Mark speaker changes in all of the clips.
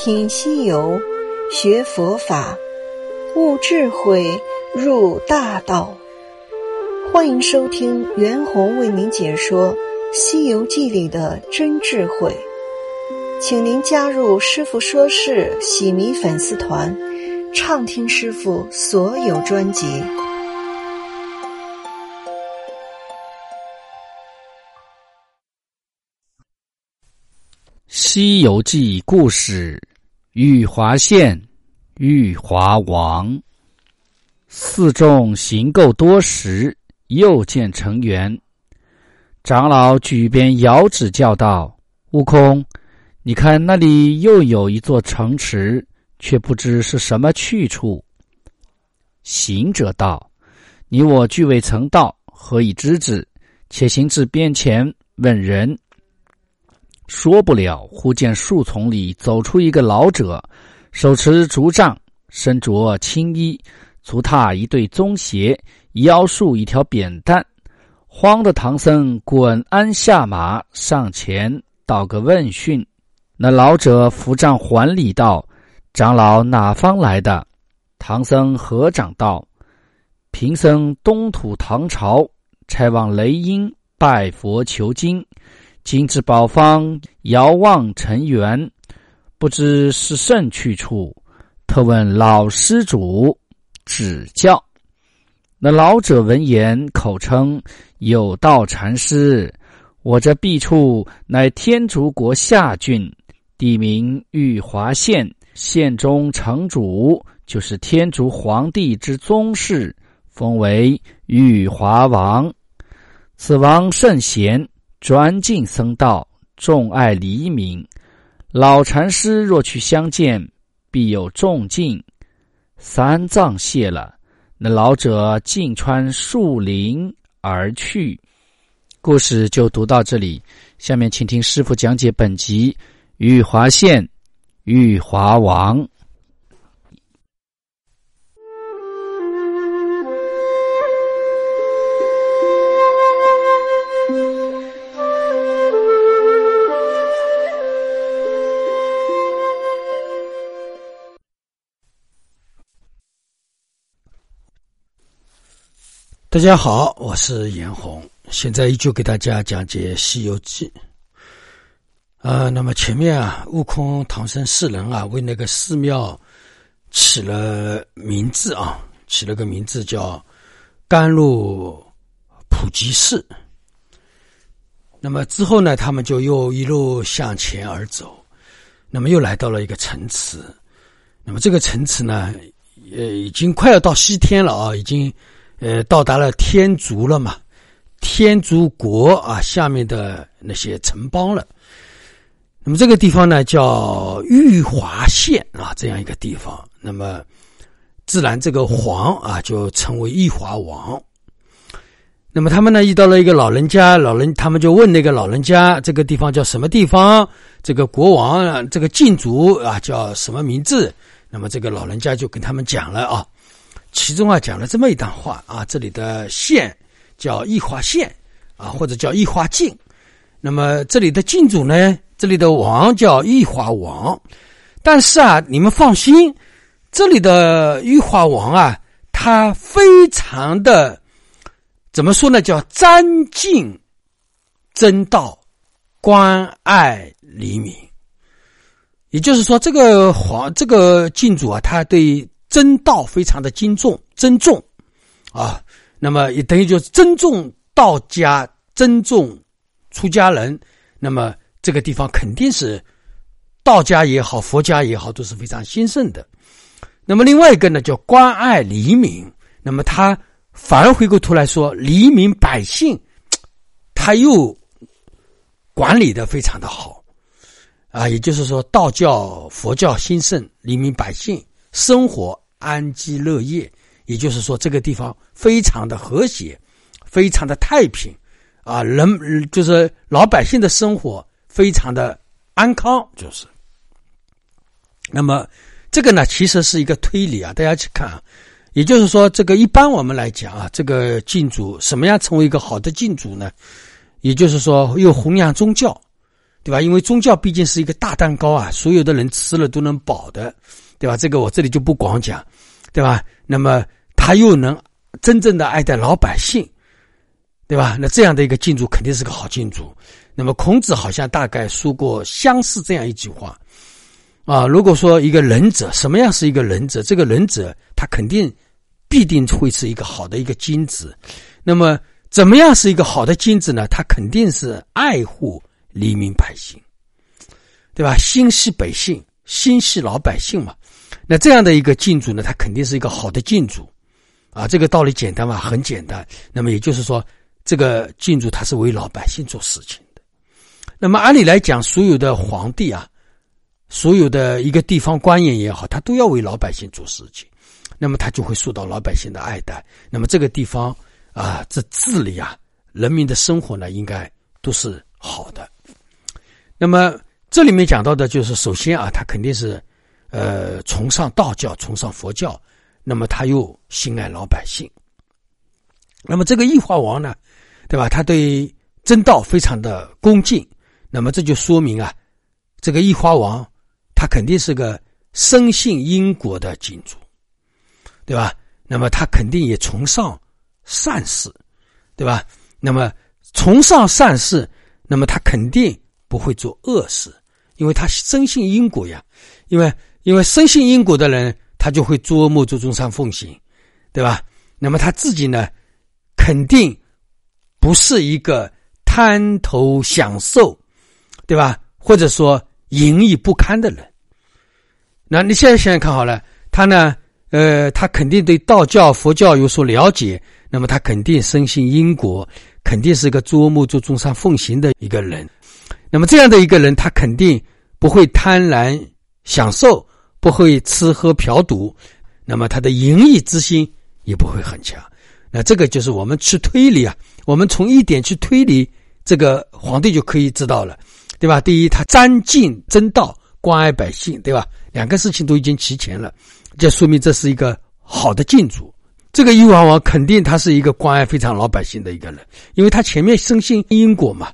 Speaker 1: 品西游，学佛法，悟智慧，入大道。欢迎收听袁弘为您解说《西游记》里的真智慧，请您加入师傅说事喜迷粉丝团，畅听师傅所有专辑。
Speaker 2: 《西游记》故事。玉华县，玉华王。四众行够多时，又见成员。长老举鞭遥指叫道：“悟空，你看那里又有一座城池，却不知是什么去处。”行者道：“你我俱未曾到，何以知之？且行至边前问人。”说不了，忽见树丛里走出一个老者，手持竹杖，身着青衣，足踏一对棕鞋，腰束一条扁担。慌的唐僧滚鞍下马，上前道个问讯。那老者扶杖还礼道：“长老哪方来的？”唐僧合掌道：“贫僧东土唐朝，差往雷音拜佛求经。”今至宝方，遥望尘缘，不知是甚去处，特问老施主指教。那老者闻言，口称有道禅师。我这弊处乃天竺国下郡，地名玉华县，县中城主就是天竺皇帝之宗室，封为玉华王。此王甚贤。专敬僧道，重爱黎民。老禅师若去相见，必有重敬。三藏谢了，那老者径穿树林而去。故事就读到这里，下面请听师傅讲解本集玉华县玉华王。
Speaker 3: 大家好，我是严红，现在依旧给大家讲解《西游记》。啊，那么前面啊，悟空、唐僧四人啊，为那个寺庙起了名字啊，起了个名字叫甘露普济寺。那么之后呢，他们就又一路向前而走，那么又来到了一个城池。那么这个城池呢，呃，已经快要到西天了啊，已经。呃，到达了天竺了嘛？天竺国啊，下面的那些城邦了。那么这个地方呢，叫玉华县啊，这样一个地方。那么自然这个皇啊，就成为玉华王。那么他们呢，遇到了一个老人家，老人他们就问那个老人家，这个地方叫什么地方？这个国王，这个禁主啊，叫什么名字？那么这个老人家就跟他们讲了啊。其中啊讲了这么一段话啊，这里的县叫易华县啊，或者叫易华境。那么这里的郡主呢，这里的王叫易华王。但是啊，你们放心，这里的玉华王啊，他非常的怎么说呢？叫沾尽真道，关爱黎民。也就是说，这个皇这个郡主啊，他对。真道非常的敬重尊重，啊，那么也等于就是尊重道家，尊重出家人，那么这个地方肯定是道家也好，佛家也好都是非常兴盛的。那么另外一个呢，叫关爱黎民，那么他反而回过头来说，黎民百姓，他又管理的非常的好，啊，也就是说道教、佛教兴盛，黎民百姓。生活安居乐业，也就是说，这个地方非常的和谐，非常的太平，啊，人就是老百姓的生活非常的安康，就是。那么，这个呢，其实是一个推理啊，大家去看啊，也就是说，这个一般我们来讲啊，这个禁主什么样成为一个好的禁主呢？也就是说，又弘扬宗教，对吧？因为宗教毕竟是一个大蛋糕啊，所有的人吃了都能饱的，对吧？这个我这里就不光讲，对吧？那么他又能真正的爱戴老百姓，对吧？那这样的一个敬主肯定是个好敬主。那么孔子好像大概说过相似这样一句话啊，如果说一个仁者，什么样是一个仁者？这个仁者他肯定必定会是一个好的一个君子。那么怎么样是一个好的君子呢？他肯定是爱护。黎民百姓，对吧？心系百姓，心系老百姓嘛。那这样的一个敬主呢，他肯定是一个好的敬主啊。这个道理简单嘛，很简单。那么也就是说，这个敬主他是为老百姓做事情的。那么按理来讲，所有的皇帝啊，所有的一个地方官员也好，他都要为老百姓做事情，那么他就会受到老百姓的爱戴。那么这个地方啊，这治理啊，人民的生活呢，应该都是好的。那么这里面讲到的就是，首先啊，他肯定是，呃，崇尚道教，崇尚佛教，那么他又心爱老百姓。那么这个义化王呢，对吧？他对真道非常的恭敬，那么这就说明啊，这个义化王他肯定是个深信因果的君主，对吧？那么他肯定也崇尚善事，对吧？那么崇尚善事，那么他肯定。不会做恶事，因为他深信因果呀。因为因为深信因果的人，他就会作恶莫作，众善奉行，对吧？那么他自己呢，肯定不是一个贪图享受，对吧？或者说淫逸不堪的人。那你现在想想看好了，他呢，呃，他肯定对道教、佛教有所了解，那么他肯定深信因果，肯定是一个作恶莫作、众善奉行的一个人。那么这样的一个人，他肯定不会贪婪享受，不会吃喝嫖赌，那么他的淫逸之心也不会很强。那这个就是我们去推理啊，我们从一点去推理，这个皇帝就可以知道了，对吧？第一，他沾敬真道，关爱百姓，对吧？两个事情都已经齐全了，就说明这是一个好的敬主。这个义王王肯定他是一个关爱非常老百姓的一个人，因为他前面深信因果嘛。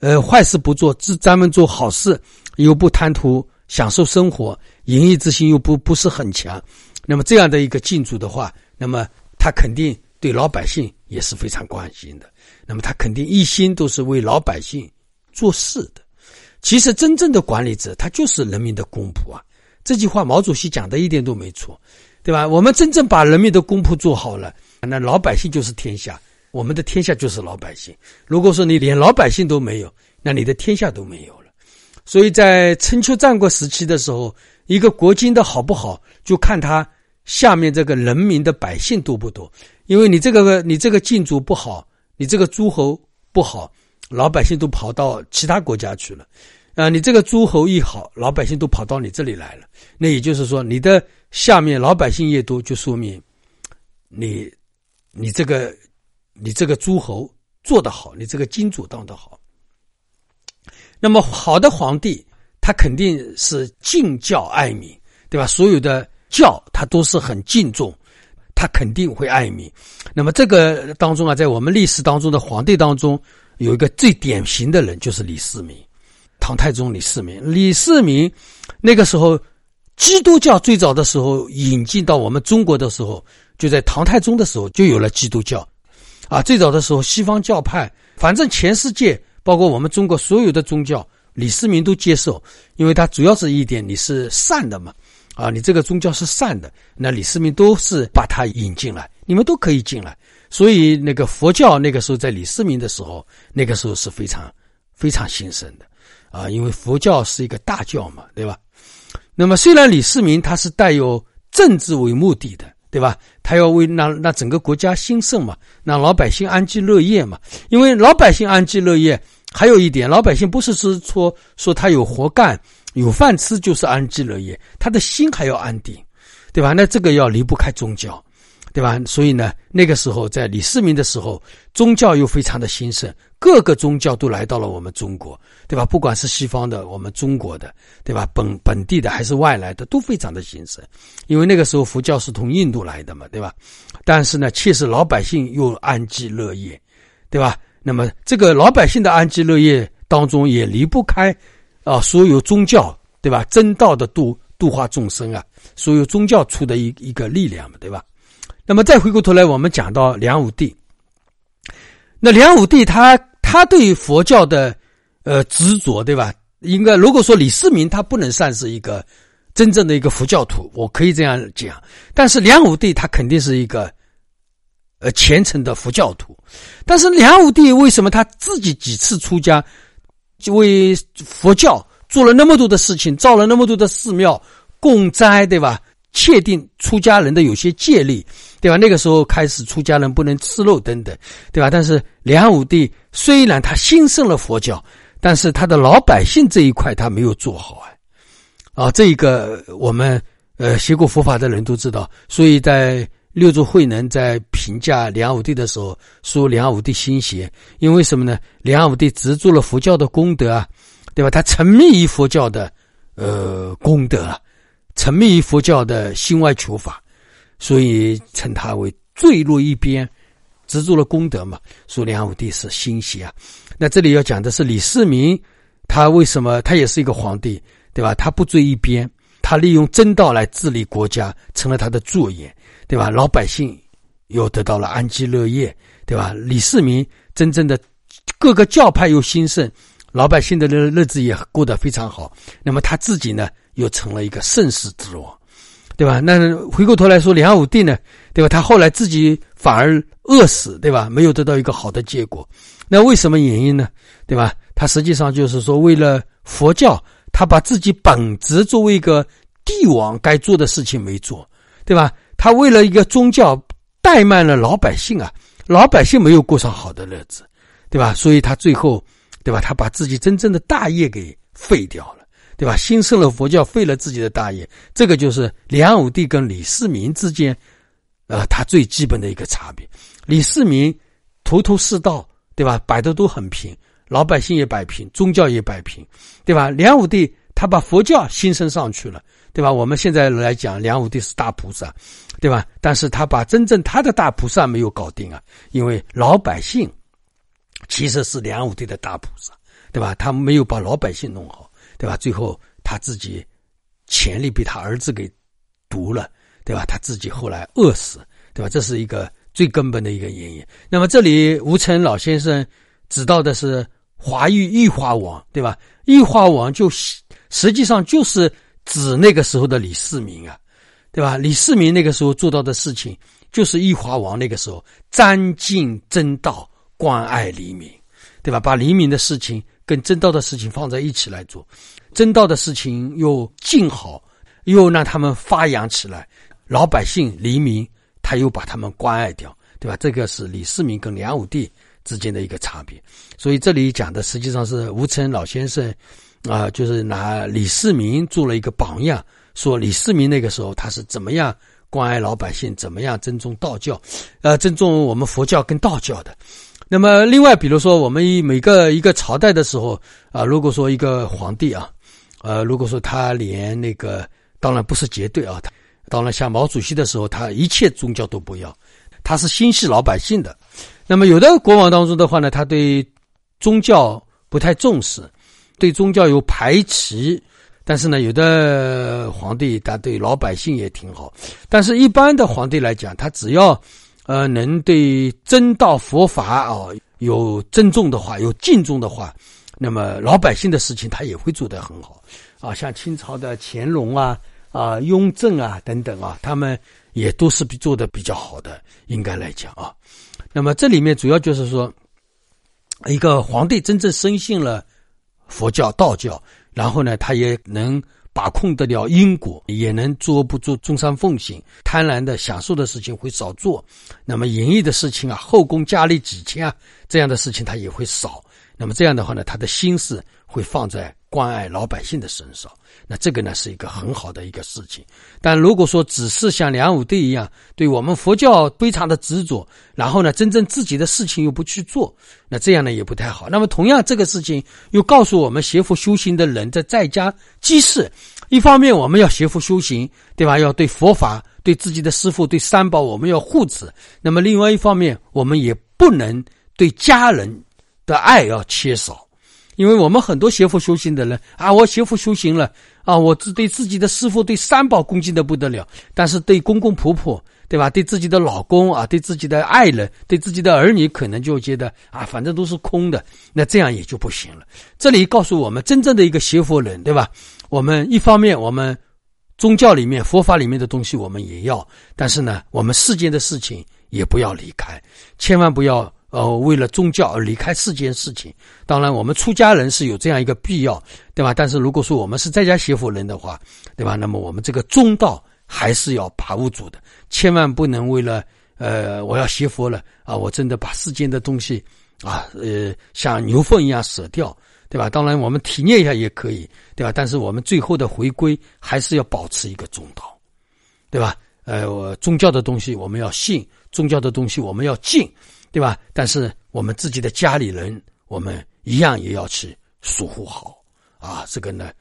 Speaker 3: 呃，坏事不做，只专门做好事，又不贪图享受生活，淫逸之心又不不是很强，那么这样的一个进主的话，那么他肯定对老百姓也是非常关心的，那么他肯定一心都是为老百姓做事的。其实真正的管理者，他就是人民的公仆啊。这句话毛主席讲的一点都没错，对吧？我们真正把人民的公仆做好了，那老百姓就是天下。我们的天下就是老百姓。如果说你连老百姓都没有，那你的天下都没有了。所以在春秋战国时期的时候，一个国君的好不好，就看他下面这个人民的百姓多不多。因为你这个你这个郡主不好，你这个诸侯不好，老百姓都跑到其他国家去了。啊，你这个诸侯一好，老百姓都跑到你这里来了。那也就是说，你的下面老百姓越多，就说明你你这个。你这个诸侯做得好，你这个君主当得好。那么好的皇帝，他肯定是敬教爱民，对吧？所有的教他都是很敬重，他肯定会爱民。那么这个当中啊，在我们历史当中的皇帝当中，有一个最典型的人就是李世民，唐太宗李世民。李世民那个时候，基督教最早的时候引进到我们中国的时候，就在唐太宗的时候就有了基督教。啊，最早的时候，西方教派，反正全世界，包括我们中国所有的宗教，李世民都接受，因为他主要是一点，你是善的嘛，啊，你这个宗教是善的，那李世民都是把他引进来，你们都可以进来。所以那个佛教那个时候在李世民的时候，那个时候是非常非常兴盛的，啊，因为佛教是一个大教嘛，对吧？那么虽然李世民他是带有政治为目的的。对吧？他要为让让整个国家兴盛嘛，让老百姓安居乐业嘛。因为老百姓安居乐业，还有一点，老百姓不是说说说他有活干、有饭吃就是安居乐业，他的心还要安定，对吧？那这个要离不开宗教。对吧？所以呢，那个时候在李世民的时候，宗教又非常的兴盛，各个宗教都来到了我们中国，对吧？不管是西方的，我们中国的，对吧？本本地的还是外来的，都非常的兴盛。因为那个时候佛教是从印度来的嘛，对吧？但是呢，确实老百姓又安居乐业，对吧？那么这个老百姓的安居乐业当中也离不开啊所有宗教对吧？真道的度度化众生啊，所有宗教出的一一个力量嘛，对吧？那么再回过头来，我们讲到梁武帝，那梁武帝他他对佛教的呃执着对吧？应该如果说李世民他不能算是一个真正的一个佛教徒，我可以这样讲，但是梁武帝他肯定是一个。呃，虔诚的佛教徒，但是梁武帝为什么他自己几次出家，就为佛教做了那么多的事情，造了那么多的寺庙供斋，对吧？确定出家人的有些戒律，对吧？那个时候开始，出家人不能吃肉等等，对吧？但是梁武帝虽然他兴盛了佛教，但是他的老百姓这一块他没有做好啊，啊，这一个我们呃学过佛法的人都知道，所以在。六祖慧能在评价梁武帝的时候说：“梁武帝心邪，因为什么呢？梁武帝执着了佛教的功德啊，对吧？他沉迷于佛教的呃功德，沉迷于佛教的心外求法，所以称他为坠落一边，执着了功德嘛。说梁武帝是心邪啊。那这里要讲的是李世民，他为什么他也是一个皇帝，对吧？他不坠一边，他利用真道来治理国家，成了他的作业。”对吧？老百姓又得到了安居乐业，对吧？李世民真正的各个教派又兴盛，老百姓的日日子也过得非常好。那么他自己呢，又成了一个盛世之王，对吧？那回过头来说，梁武帝呢，对吧？他后来自己反而饿死，对吧？没有得到一个好的结果。那为什么原因呢？对吧？他实际上就是说，为了佛教，他把自己本职作为一个帝王该做的事情没做，对吧？他为了一个宗教怠慢了老百姓啊，老百姓没有过上好的日子，对吧？所以他最后，对吧？他把自己真正的大业给废掉了，对吧？兴盛了佛教，废了自己的大业，这个就是梁武帝跟李世民之间，呃，他最基本的一个差别。李世民头头是道，对吧？摆的都很平，老百姓也摆平，宗教也摆平，对吧？梁武帝他把佛教兴盛上去了。对吧？我们现在来讲，梁武帝是大菩萨，对吧？但是他把真正他的大菩萨没有搞定啊，因为老百姓其实是梁武帝的大菩萨，对吧？他没有把老百姓弄好，对吧？最后他自己权力被他儿子给夺了，对吧？他自己后来饿死，对吧？这是一个最根本的一个原因。那么这里吴承老先生指到的是华玉玉华王，对吧？玉华王就实际上就是。指那个时候的李世民啊，对吧？李世民那个时候做到的事情，就是玉华王那个时候沾尽真道，关爱黎民，对吧？把黎民的事情跟真道的事情放在一起来做，真道的事情又尽好，又让他们发扬起来，老百姓黎民他又把他们关爱掉，对吧？这个是李世民跟梁武帝之间的一个差别。所以这里讲的实际上是吴承老先生。啊，就是拿李世民做了一个榜样，说李世民那个时候他是怎么样关爱老百姓，怎么样尊重道教，呃，尊重我们佛教跟道教的。那么，另外，比如说我们每个一个朝代的时候啊，如果说一个皇帝啊，呃，如果说他连那个，当然不是绝对啊，他当然像毛主席的时候，他一切宗教都不要，他是心系老百姓的。那么，有的国王当中的话呢，他对宗教不太重视。对宗教有排斥，但是呢，有的皇帝他对老百姓也挺好。但是，一般的皇帝来讲，他只要，呃，能对真道佛法哦有尊重的话，有敬重的话，那么老百姓的事情他也会做得很好。啊，像清朝的乾隆啊、啊雍正啊等等啊，他们也都是比做的比较好的，应该来讲啊。那么这里面主要就是说，一个皇帝真正深信了。佛教、道教，然后呢，他也能把控得了因果，也能做不做中山奉行，贪婪的享受的事情会少做，那么淫逸的事情啊，后宫佳丽几千啊，这样的事情他也会少。那么这样的话呢，他的心思会放在关爱老百姓的身上。那这个呢是一个很好的一个事情，但如果说只是像梁武帝一样，对我们佛教非常的执着，然后呢，真正自己的事情又不去做，那这样呢也不太好。那么同样，这个事情又告诉我们学佛修行的人在在家居士，一方面我们要学佛修行，对吧？要对佛法、对自己的师父、对三宝我们要护持。那么另外一方面，我们也不能对家人的爱要缺少。因为我们很多学佛修行的人啊，我学佛修行了啊，我只对自己的师傅、对三宝恭敬的不得了，但是对公公婆婆，对吧？对自己的老公啊，对自己的爱人，对自己的儿女，可能就觉得啊，反正都是空的，那这样也就不行了。这里告诉我们，真正的一个学佛人，对吧？我们一方面，我们宗教里面、佛法里面的东西我们也要，但是呢，我们世间的事情也不要离开，千万不要。呃，为了宗教而离开世间事情，当然我们出家人是有这样一个必要，对吧？但是如果说我们是在家学佛人的话，对吧？那么我们这个中道还是要把握住的，千万不能为了呃我要学佛了啊，我真的把世间的东西啊呃像牛粪一样舍掉，对吧？当然我们体验一下也可以，对吧？但是我们最后的回归还是要保持一个中道，对吧？呃，我宗教的东西我们要信，宗教的东西我们要敬。对吧？但是我们自己的家里人，我们一样也要去守护好啊。这个呢，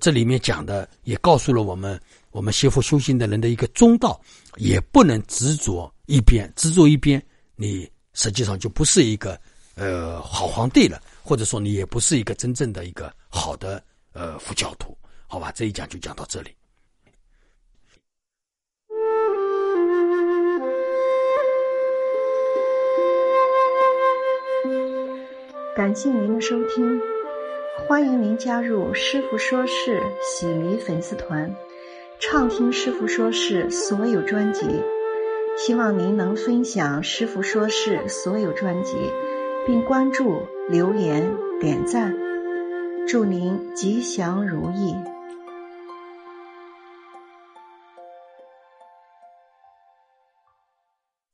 Speaker 3: 这里面讲的也告诉了我们，我们学佛修行的人的一个中道，也不能执着一边，执着一边，你实际上就不是一个呃好皇帝了，或者说你也不是一个真正的一个好的呃佛教徒。好吧，这一讲就讲到这里。
Speaker 1: 感谢您的收听，欢迎您加入师傅说事喜迷粉丝团，畅听师傅说事所有专辑。希望您能分享师傅说事所有专辑，并关注、留言、点赞。祝您吉祥如意。